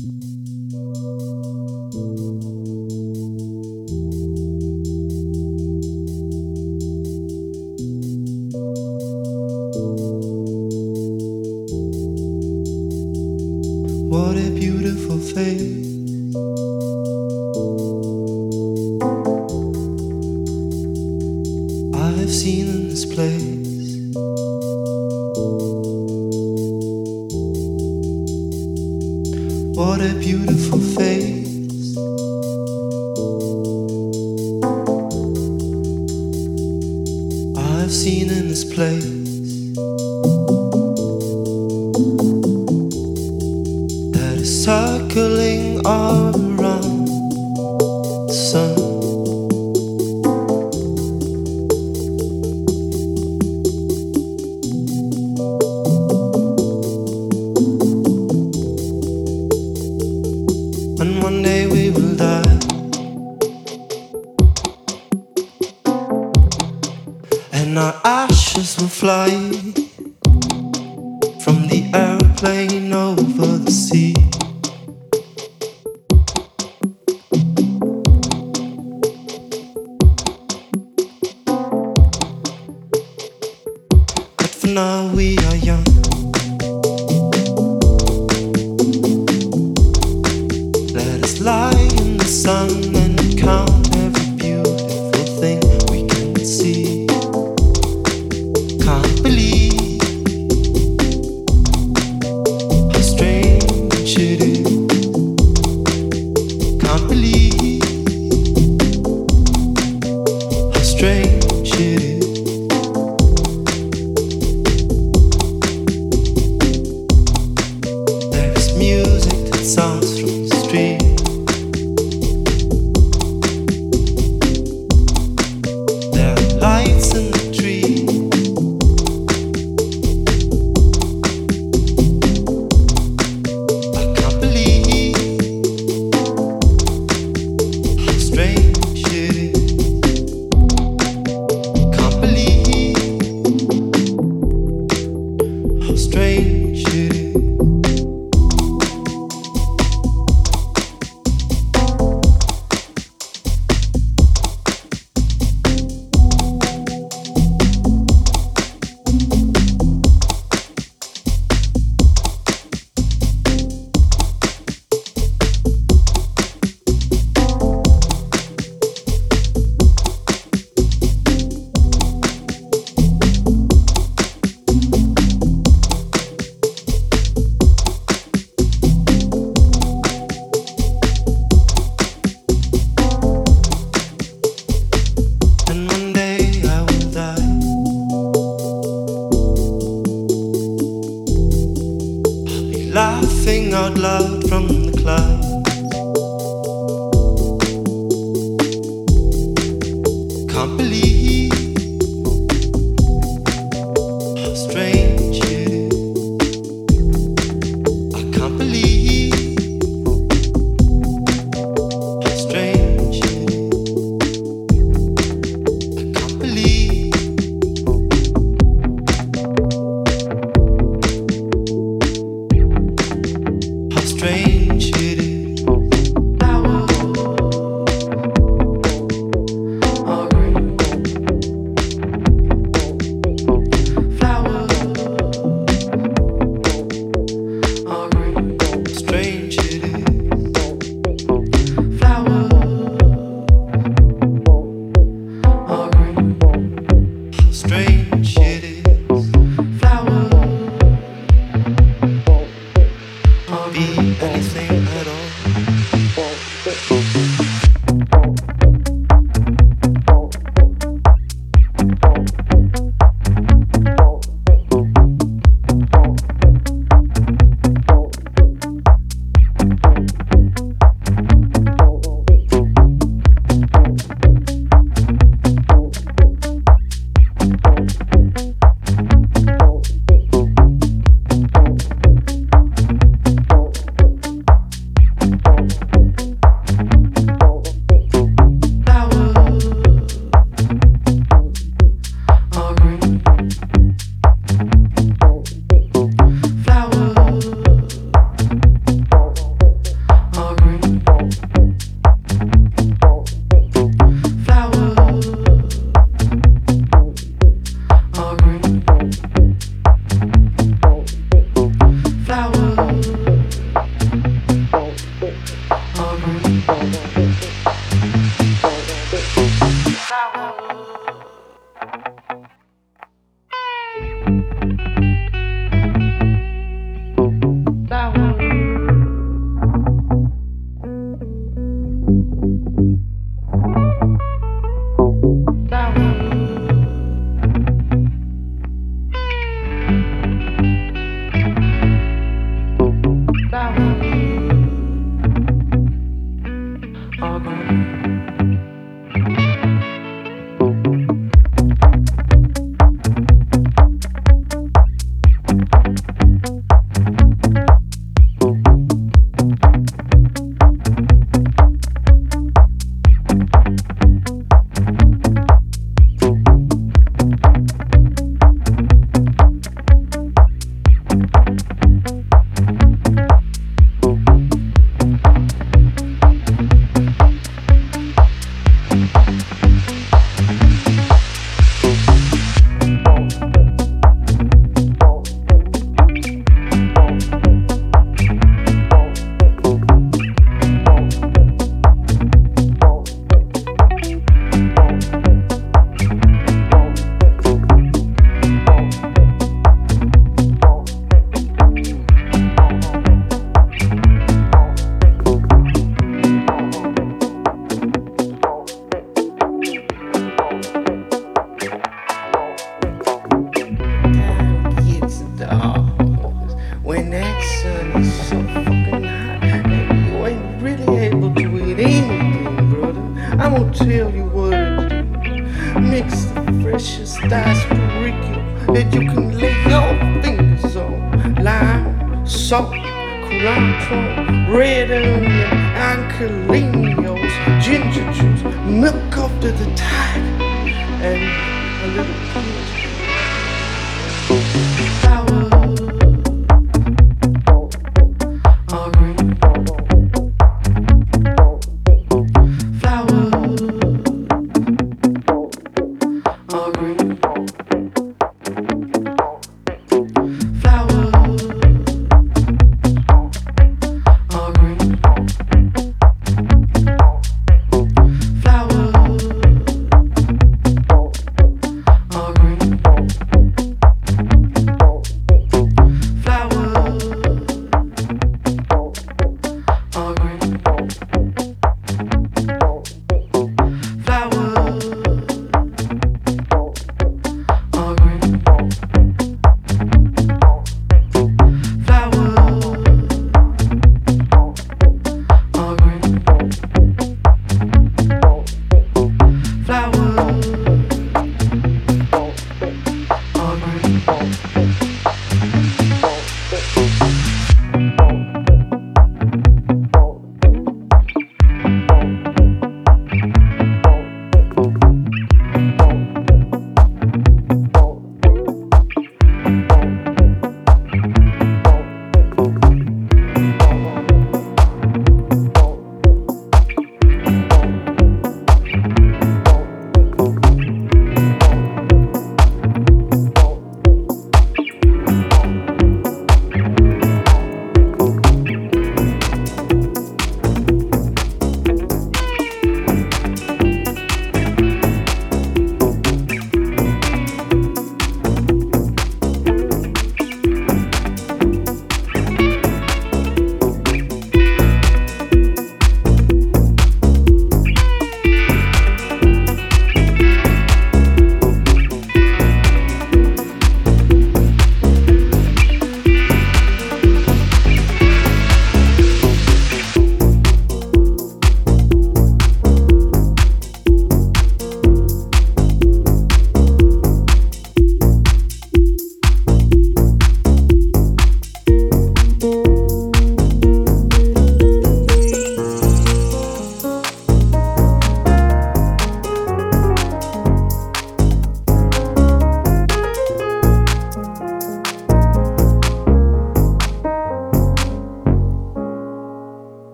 What a beautiful face. 追。A